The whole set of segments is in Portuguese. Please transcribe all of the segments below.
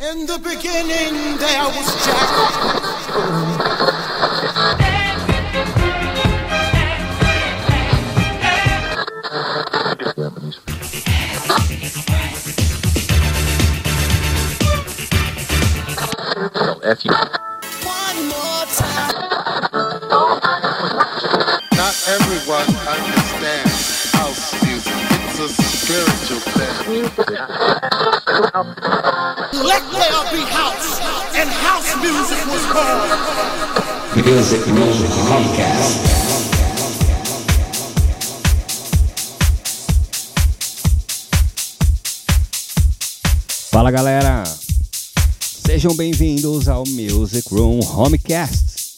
In the beginning, there was Jack. music was born. Music was podcast. Fala galera, sejam bem-vindos ao Music Room Homecast.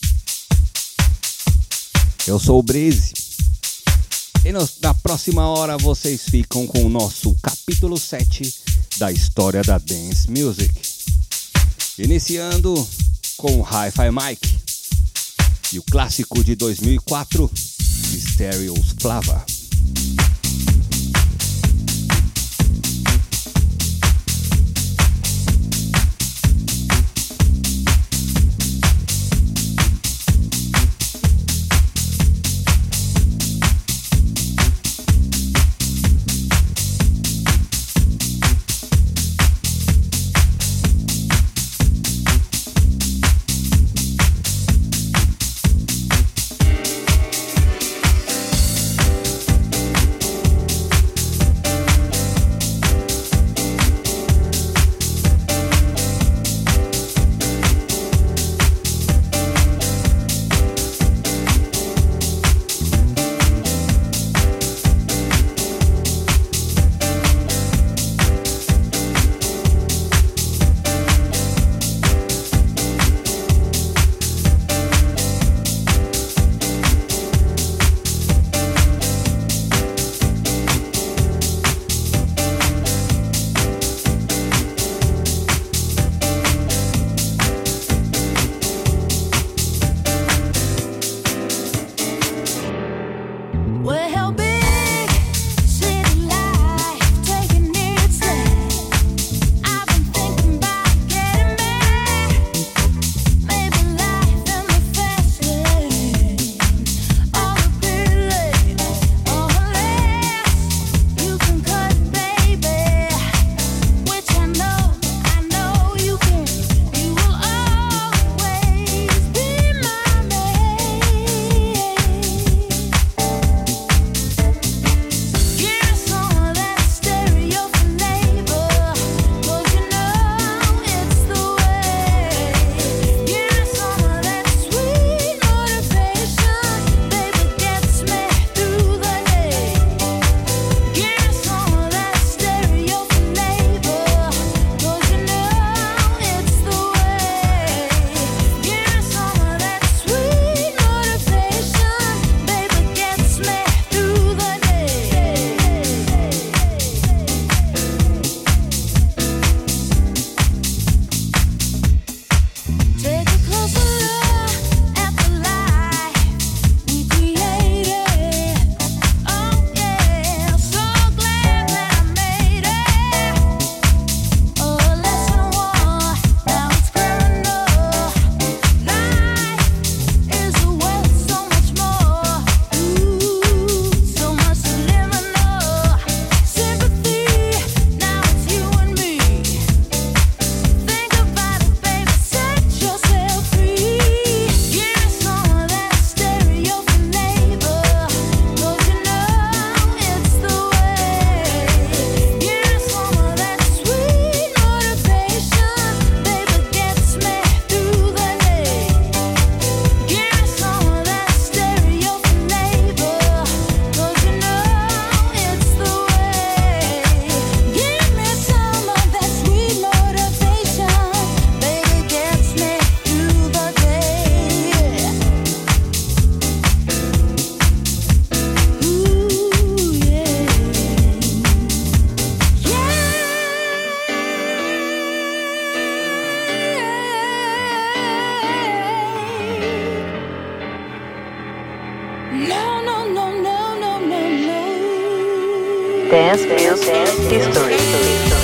Eu sou o Breeze e na próxima hora vocês ficam com o nosso capítulo 7 da história da Dance Music. Iniciando com o Hi-Fi Mike e o clássico de 2004, Stereos Flava. Dance Music History.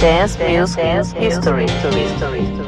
Dance Music Dance History. History. History. History.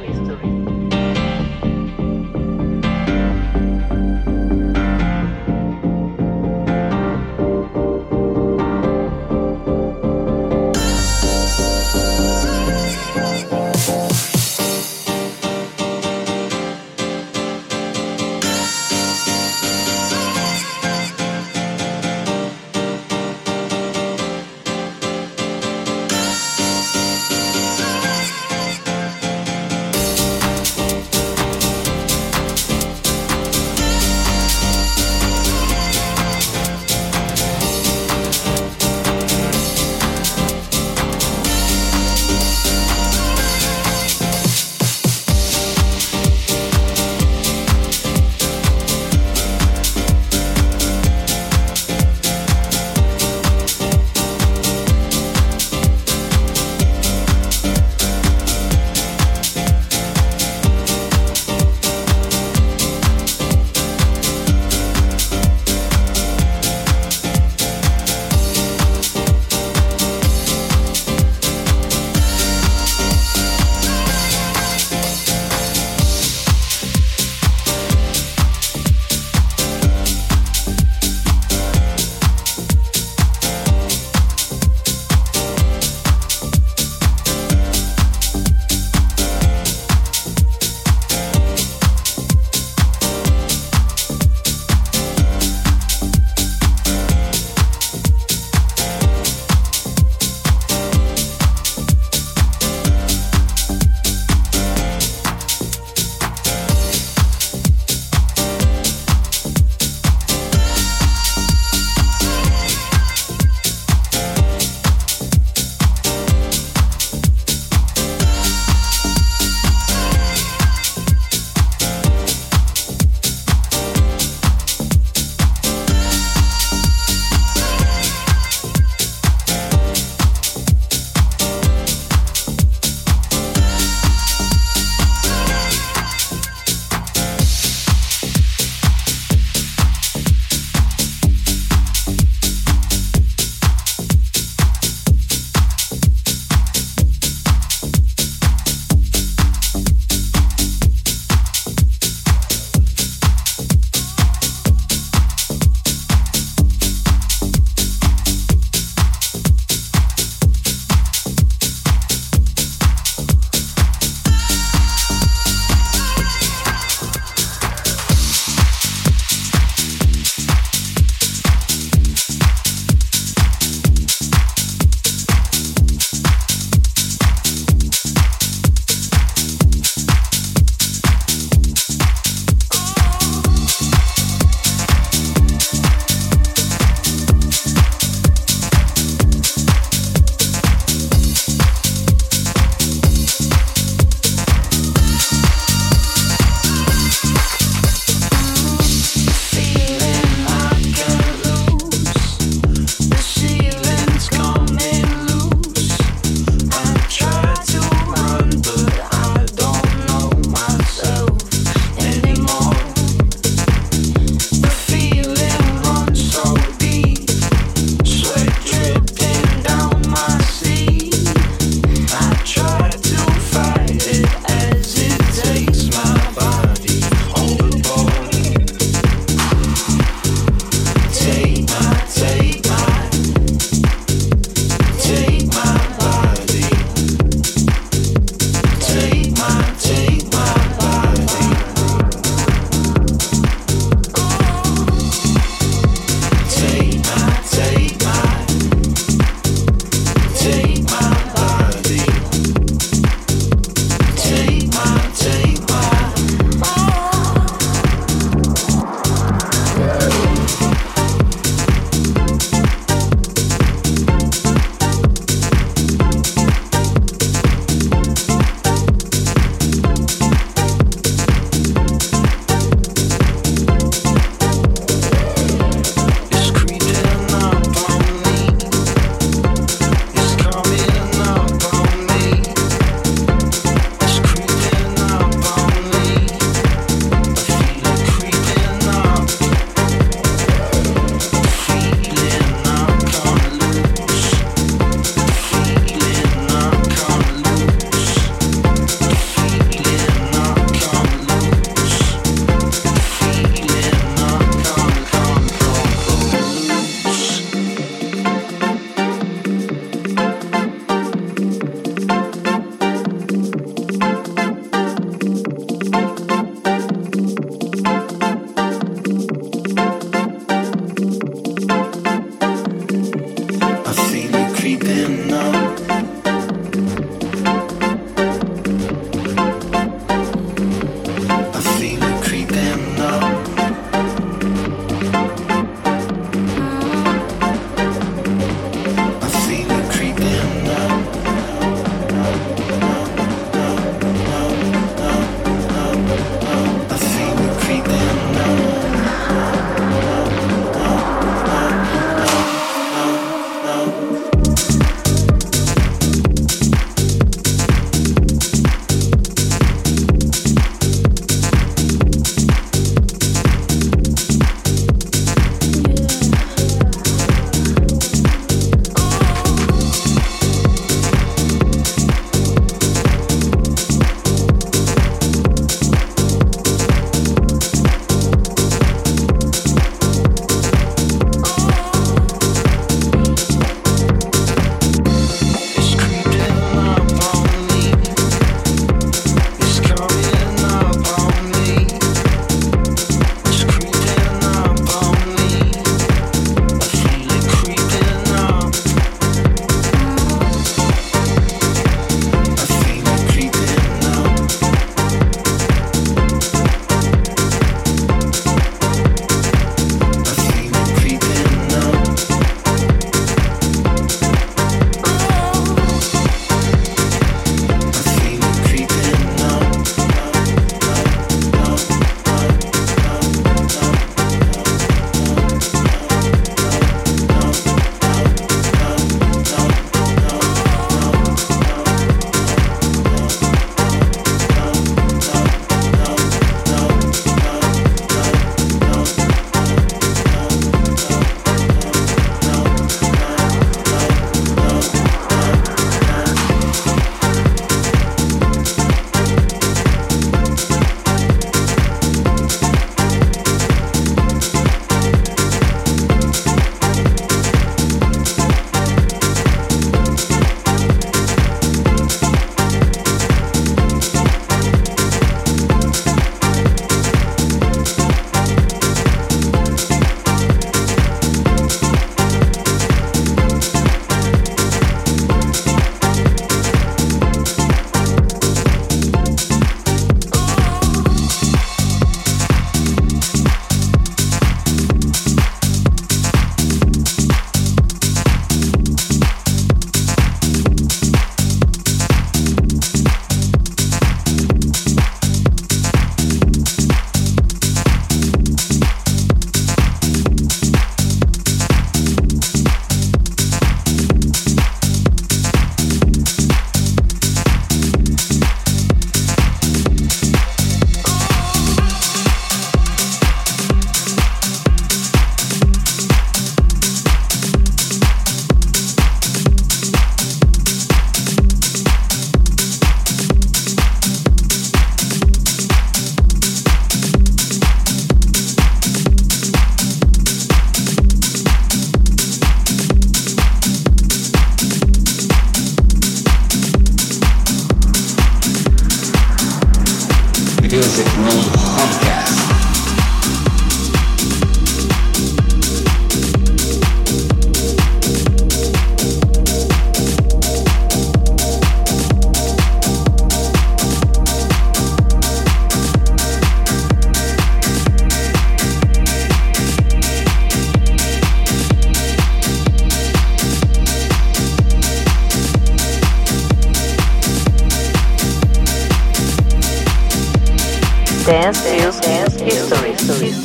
Dance Dance History.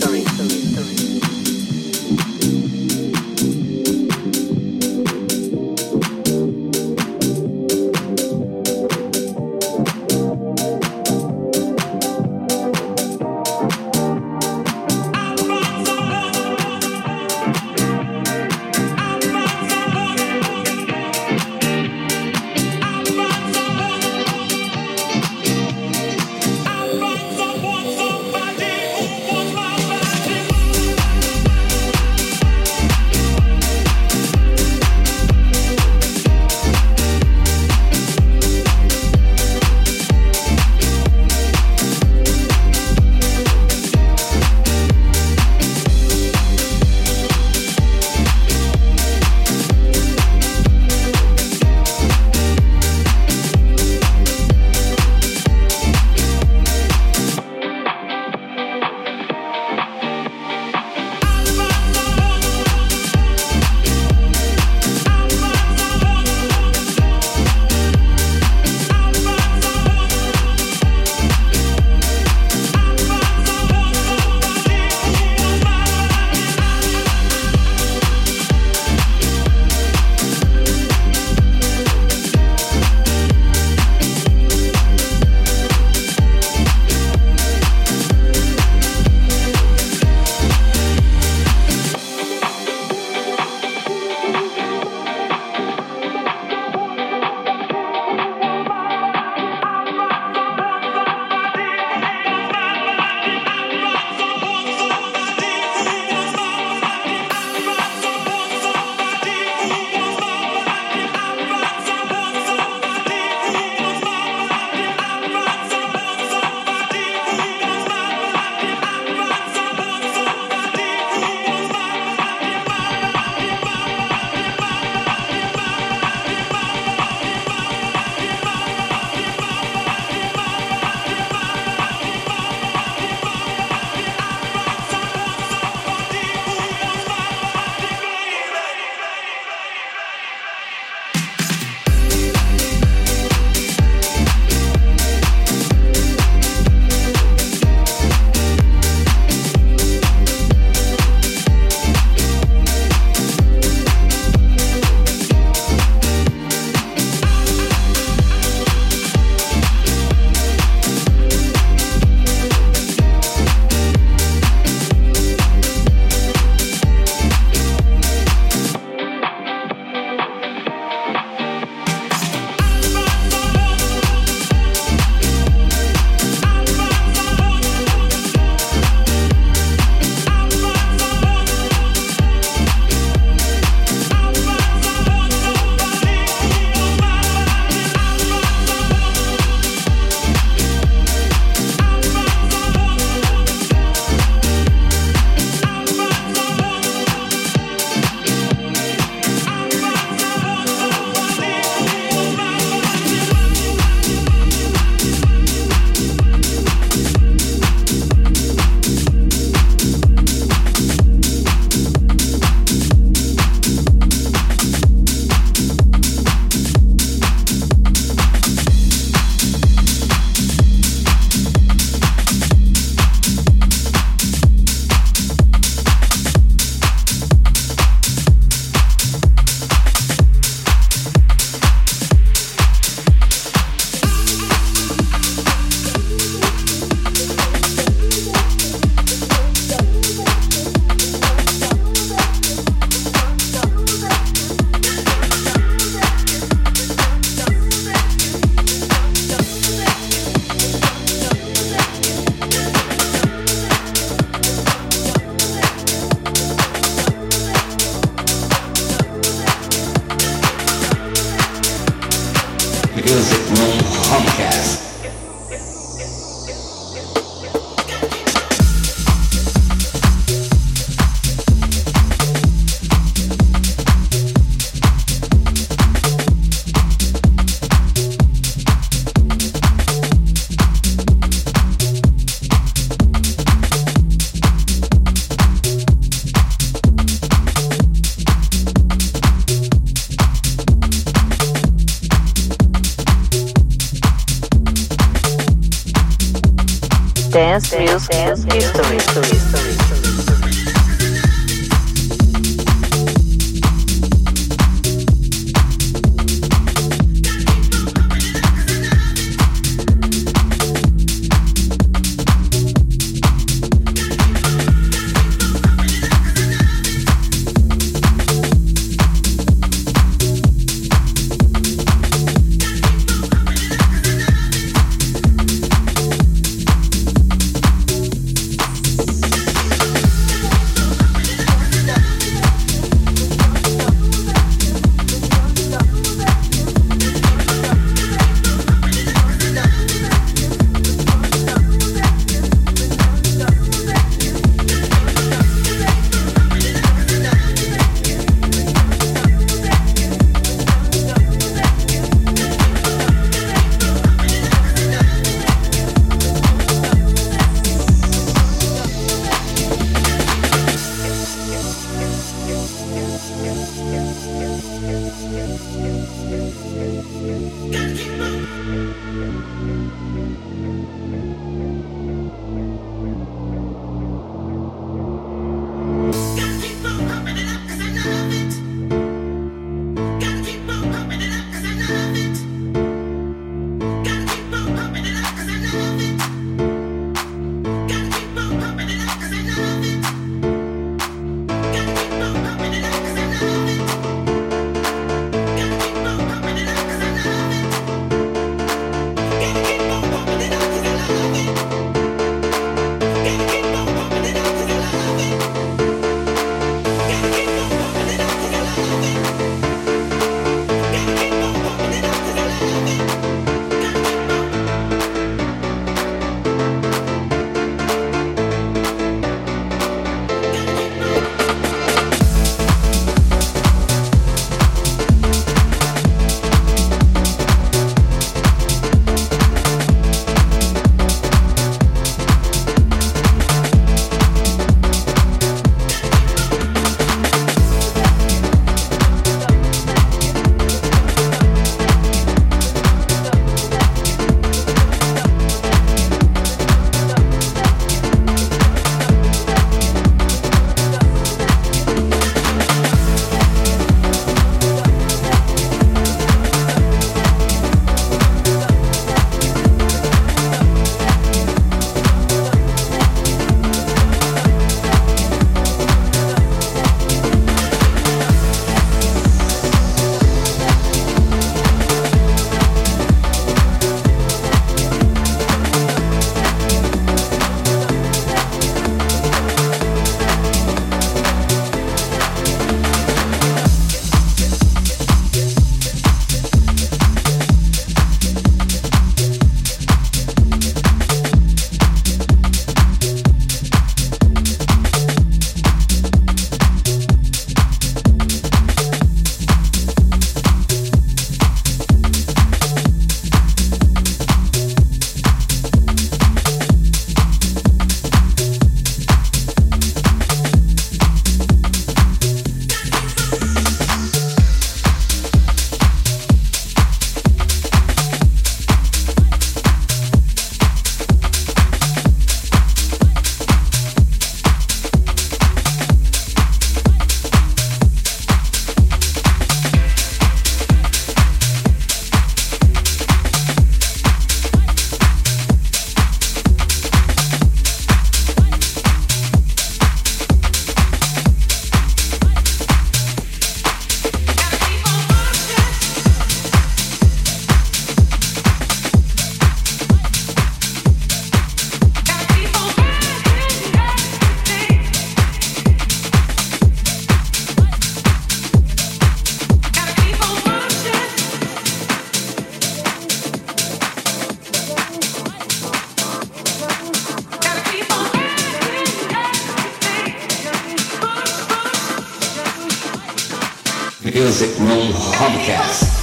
Music Room Homecast.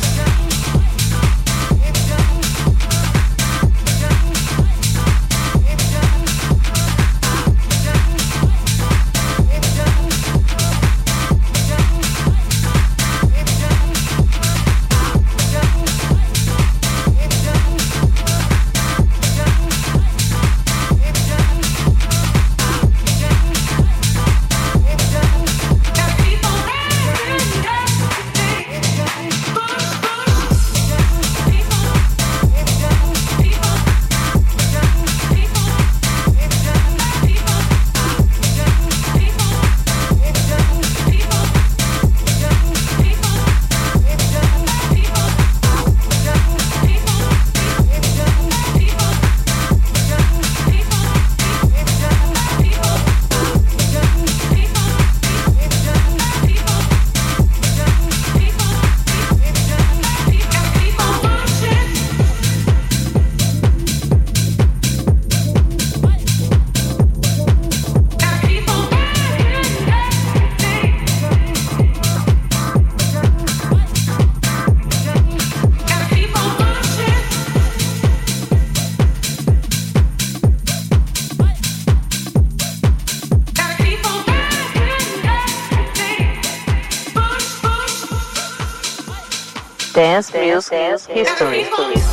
Dance Music History.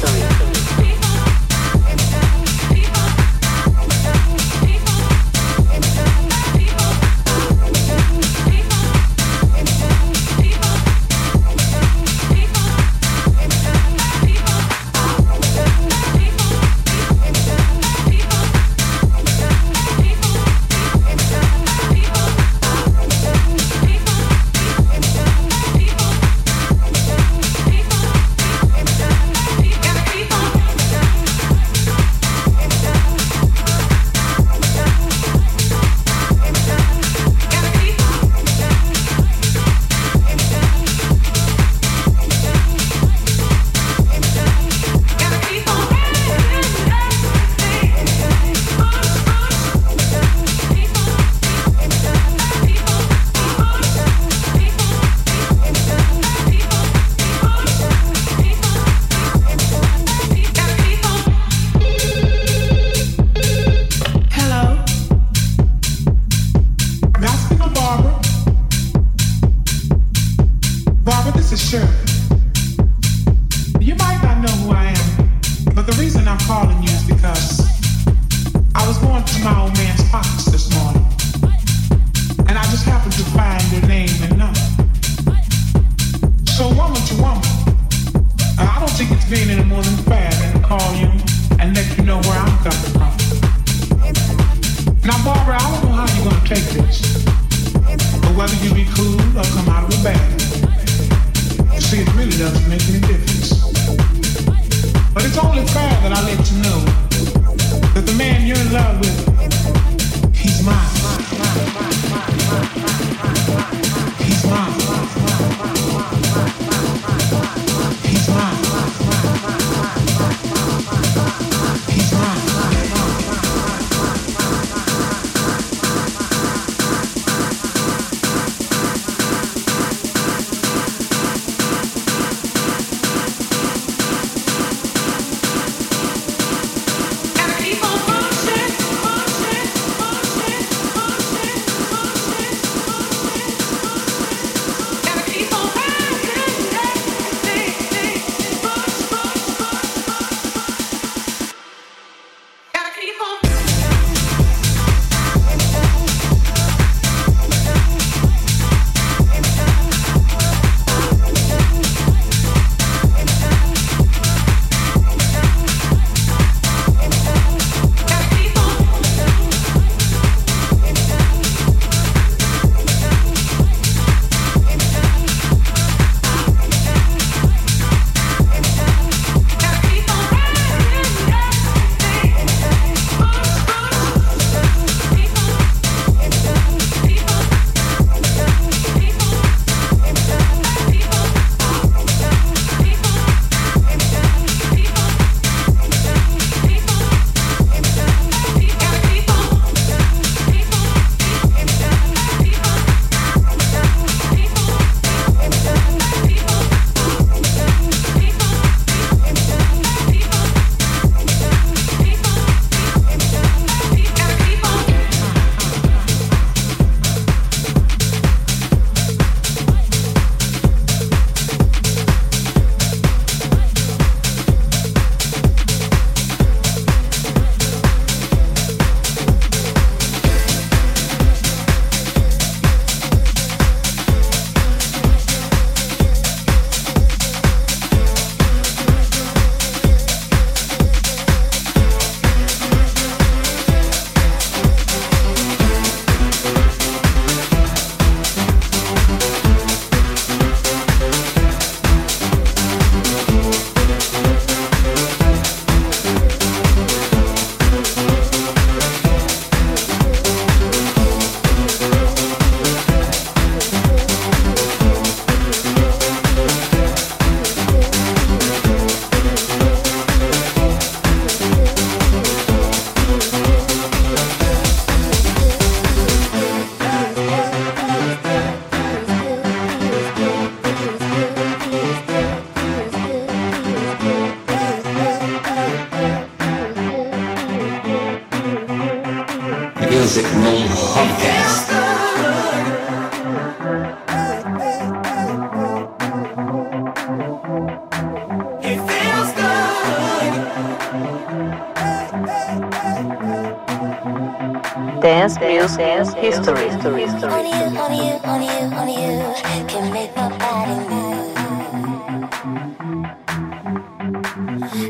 history. history. You, on you, on you, on you can make my body move.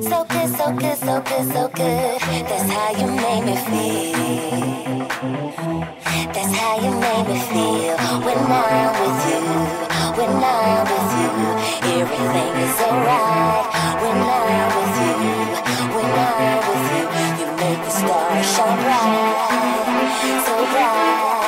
So good, so good, so good, so good. That's how you make me feel. That's how you make me feel when I'm with you. When I'm with you, everything is alright. When I'm with you, when I'm with you, you make the stars shine bright so bright.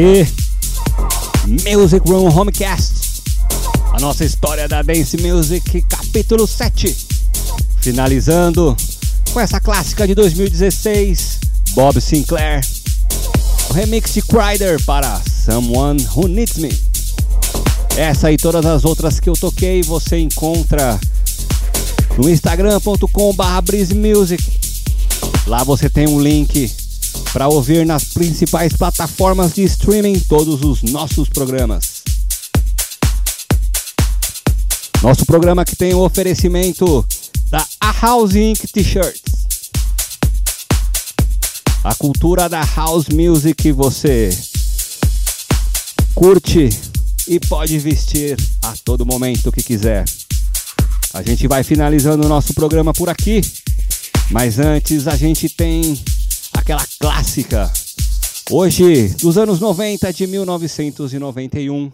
Aí. Music Room Homecast. A nossa história da Dance Music, capítulo 7. Finalizando com essa clássica de 2016, Bob Sinclair. O remix de Crider para Someone Who Needs Me. Essa e todas as outras que eu toquei você encontra no instagram.com.br brisemusic. Lá você tem um link para ouvir nas principais plataformas de streaming todos os nossos programas. Nosso programa que tem o oferecimento da A House Inc. T-Shirts. A cultura da house music que você curte e pode vestir a todo momento que quiser. A gente vai finalizando o nosso programa por aqui, mas antes a gente tem aquela clássica. Hoje, dos anos 90 de 1991,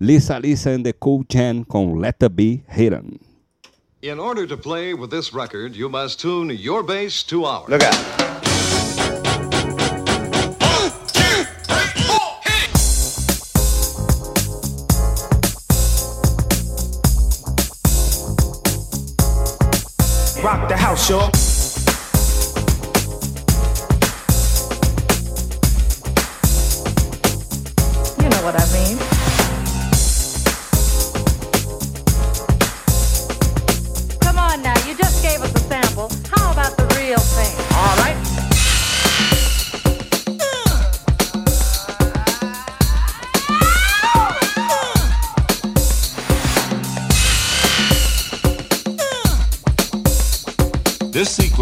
Lisa Lisa and the Cool Jan com Let It Be Hidden. In order to play with this record, you must tune your bass to ours. Look out. Rock the house, y'all.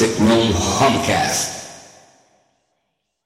Music Room Homecast.